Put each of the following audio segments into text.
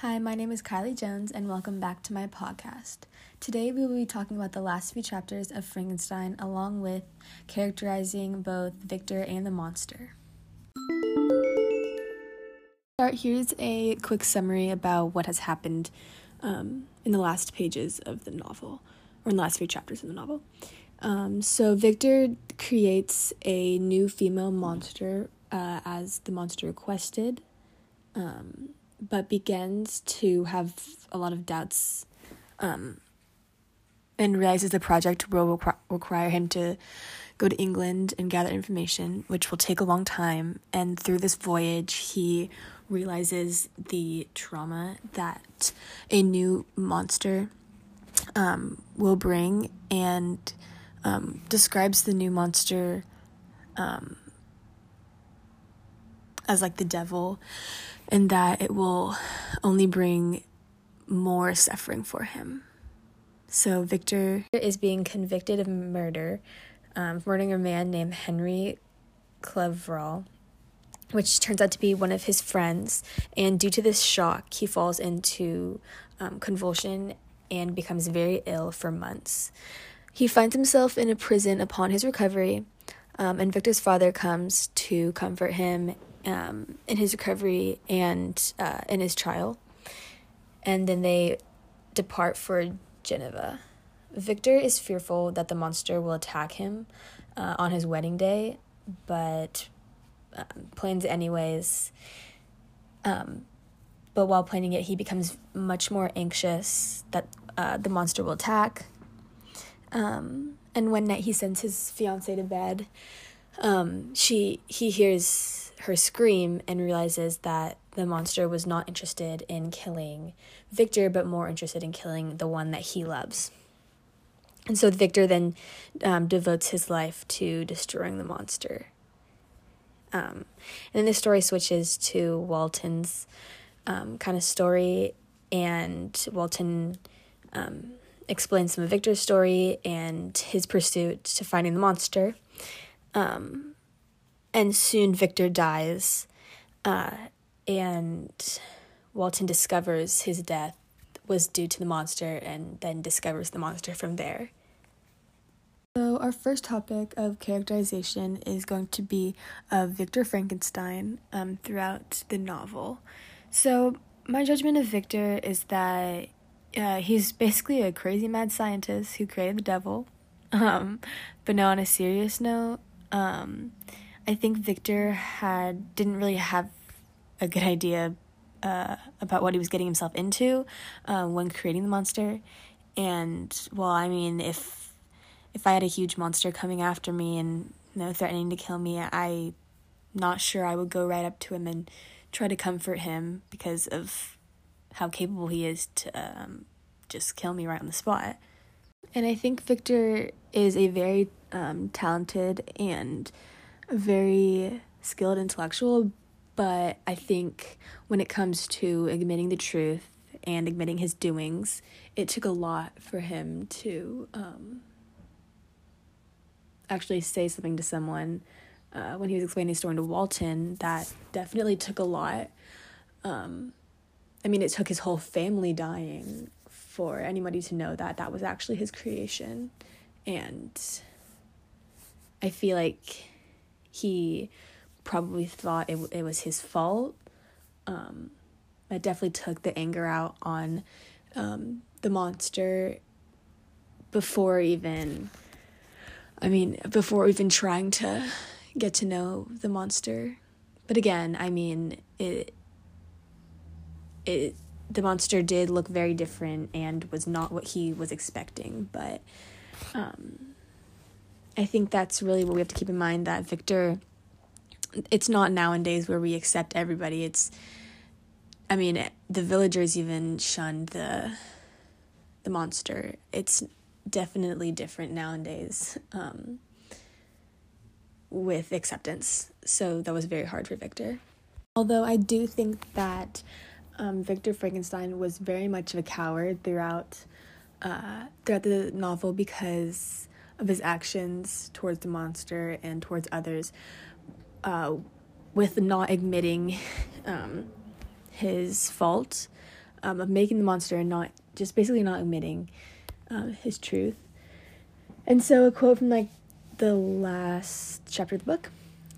Hi, my name is Kylie Jones, and welcome back to my podcast. Today, we will be talking about the last few chapters of Frankenstein, along with characterizing both Victor and the monster. Here's a quick summary about what has happened um, in the last pages of the novel, or in the last few chapters of the novel. Um, so, Victor creates a new female monster uh, as the monster requested. Um, but begins to have a lot of doubts um, and realizes the project will requ- require him to go to England and gather information, which will take a long time. And through this voyage, he realizes the trauma that a new monster um, will bring and um, describes the new monster um, as like the devil and that it will only bring more suffering for him. So Victor is being convicted of murder, um, murdering a man named Henry Clerval, which turns out to be one of his friends. And due to this shock, he falls into um, convulsion and becomes very ill for months. He finds himself in a prison upon his recovery, um, and Victor's father comes to comfort him um, in his recovery and uh, in his trial. And then they depart for Geneva. Victor is fearful that the monster will attack him uh, on his wedding day, but um, plans anyways. Um, but while planning it, he becomes much more anxious that uh, the monster will attack. Um, and one night he sends his fiancee to bed. Um, she he hears her scream and realizes that the monster was not interested in killing Victor, but more interested in killing the one that he loves. And so Victor then um, devotes his life to destroying the monster. Um, and then the story switches to Walton's um, kind of story, and Walton um, explains some of Victor's story and his pursuit to finding the monster. Um, and soon Victor dies, uh, and Walton discovers his death was due to the monster and then discovers the monster from there. So, our first topic of characterization is going to be of Victor Frankenstein um, throughout the novel. So, my judgment of Victor is that uh, he's basically a crazy mad scientist who created the devil. Um, but now, on a serious note, um, I think Victor had didn't really have a good idea uh, about what he was getting himself into uh, when creating the monster. And well, I mean, if if I had a huge monster coming after me and you know threatening to kill me, I not sure I would go right up to him and try to comfort him because of how capable he is to um, just kill me right on the spot. And I think Victor is a very um, talented and very skilled intellectual, but I think when it comes to admitting the truth and admitting his doings, it took a lot for him to um, actually say something to someone. Uh, when he was explaining his story to Walton, that definitely took a lot. Um, I mean, it took his whole family dying for anybody to know that that was actually his creation. And I feel like he probably thought it, it was his fault. Um, it definitely took the anger out on um, the monster before even, I mean, before even trying to get to know the monster. But again, I mean, it, it, the monster did look very different and was not what he was expecting, but, um, I think that's really what we have to keep in mind that Victor it's not nowadays where we accept everybody. It's I mean, the villagers even shunned the the monster. It's definitely different nowadays um, with acceptance. So that was very hard for Victor. Although I do think that um, Victor Frankenstein was very much of a coward throughout uh, throughout the novel because of his actions towards the monster and towards others, uh, with not admitting um, his fault. um, of making the monster and not just basically not admitting um, his truth. And so a quote from like the last chapter of the book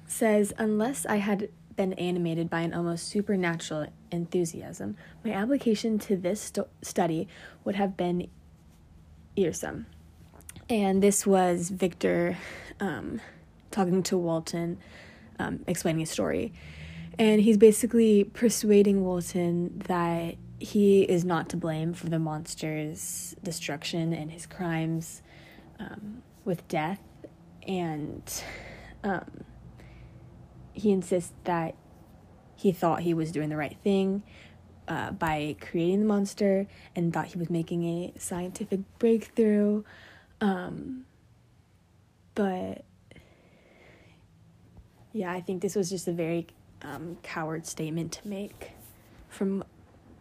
says, "Unless I had been animated by an almost supernatural enthusiasm, my application to this st- study would have been earsome." And this was Victor um, talking to Walton, um, explaining his story. And he's basically persuading Walton that he is not to blame for the monster's destruction and his crimes um, with death. And um, he insists that he thought he was doing the right thing uh, by creating the monster and thought he was making a scientific breakthrough. Um, but yeah, I think this was just a very um, coward statement to make from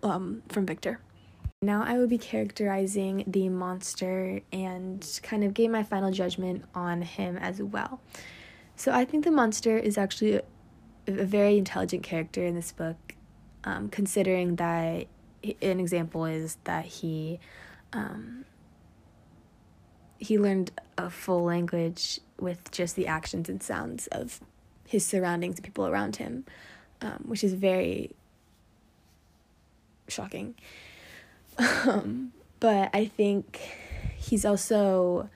um, from Victor. Now I will be characterizing the monster and kind of gave my final judgment on him as well. So I think the monster is actually a, a very intelligent character in this book, um, considering that an example is that he um, he learned a full language with just the actions and sounds of his surroundings and people around him, um, which is very shocking. Um, but I think he's also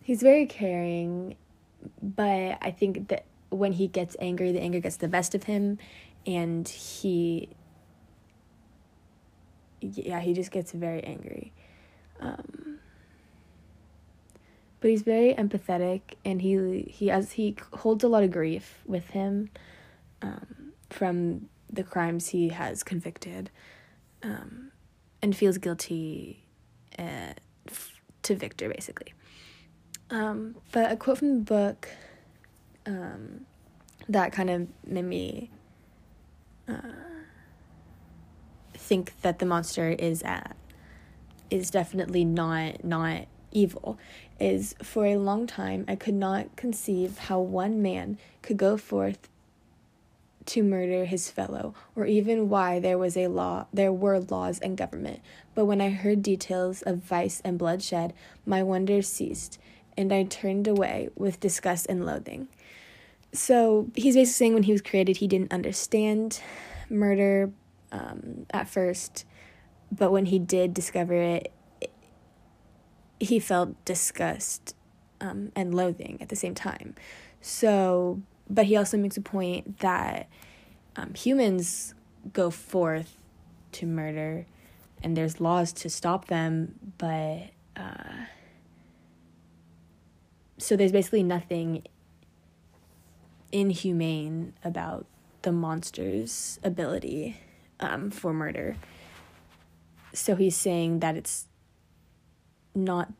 he's very caring, but I think that when he gets angry, the anger gets the best of him, and he yeah he just gets very angry. Um, but he's very empathetic and he he has he holds a lot of grief with him um, from the crimes he has convicted um, and feels guilty uh, to Victor basically. Um, but a quote from the book um, that kind of made me uh, think that the monster is at is definitely not not evil is for a long time I could not conceive how one man could go forth to murder his fellow, or even why there was a law there were laws and government. But when I heard details of vice and bloodshed, my wonder ceased, and I turned away with disgust and loathing. So he's basically saying when he was created, he didn't understand murder um, at first, but when he did discover it, he felt disgust um, and loathing at the same time. So, but he also makes a point that um, humans go forth to murder and there's laws to stop them, but uh, so there's basically nothing inhumane about the monster's ability um, for murder. So he's saying that it's not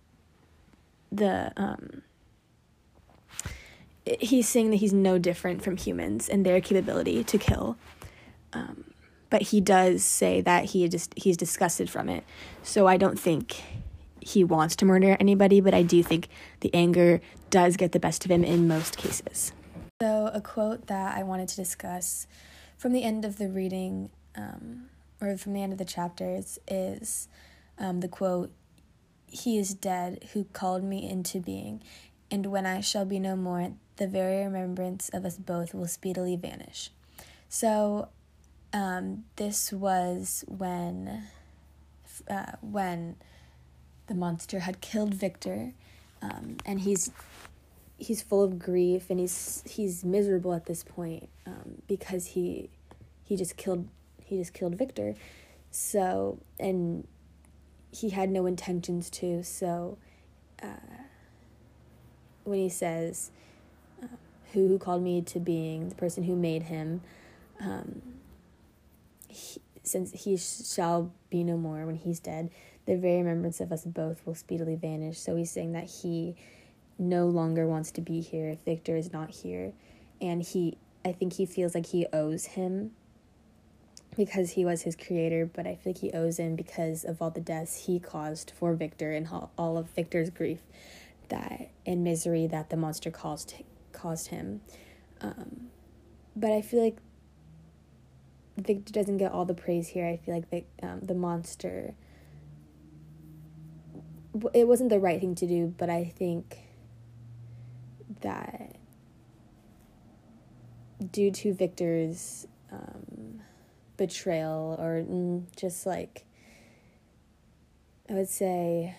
the um he's saying that he's no different from humans and their capability to kill. Um but he does say that he just he's disgusted from it. So i don't think he wants to murder anybody but i do think the anger does get the best of him in most cases. So a quote that i wanted to discuss from the end of the reading um, or from the end of the chapters is um, the quote he is dead who called me into being, and when I shall be no more, the very remembrance of us both will speedily vanish. So, um, this was when, uh, when the monster had killed Victor, um, and he's he's full of grief and he's he's miserable at this point um, because he he just killed he just killed Victor. So and he had no intentions to. So uh, when he says, uh, who, who called me to being, the person who made him, um, he, since he shall be no more when he's dead, the very remembrance of us both will speedily vanish. So he's saying that he no longer wants to be here if Victor is not here. And he, I think he feels like he owes him because he was his creator, but I feel like he owes him because of all the deaths he caused for Victor and all of Victor's grief that and misery that the monster caused caused him. Um, but I feel like Victor doesn't get all the praise here. I feel like the um, the monster. It wasn't the right thing to do, but I think that due to Victor's um, betrayal or mm, just like I would say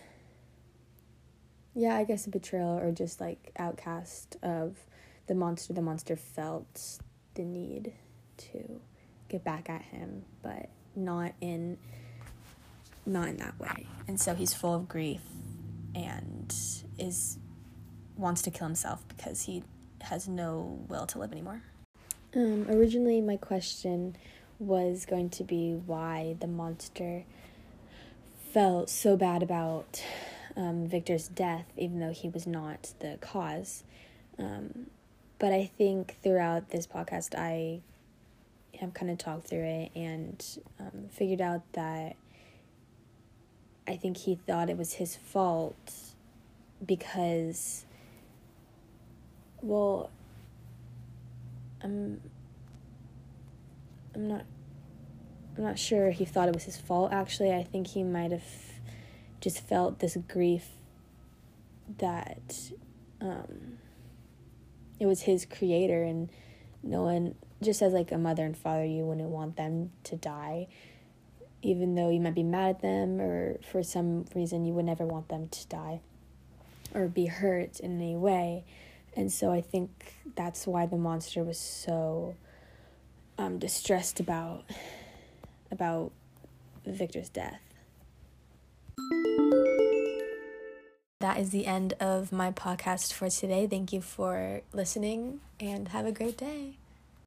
yeah, I guess a betrayal or just like outcast of the monster. The monster felt the need to get back at him, but not in not in that way. And so he's full of grief and is wants to kill himself because he has no will to live anymore. Um, originally, my question was going to be why the monster felt so bad about um, Victor's death, even though he was not the cause. Um, but I think throughout this podcast, I have kind of talked through it and um, figured out that I think he thought it was his fault because, well, I'm, I'm not, I'm not sure he thought it was his fault. Actually, I think he might have just felt this grief that um, it was his creator and no one just as like a mother and father you wouldn't want them to die even though you might be mad at them or for some reason you would never want them to die or be hurt in any way and so i think that's why the monster was so um, distressed about about victor's death that is the end of my podcast for today. Thank you for listening and have a great day.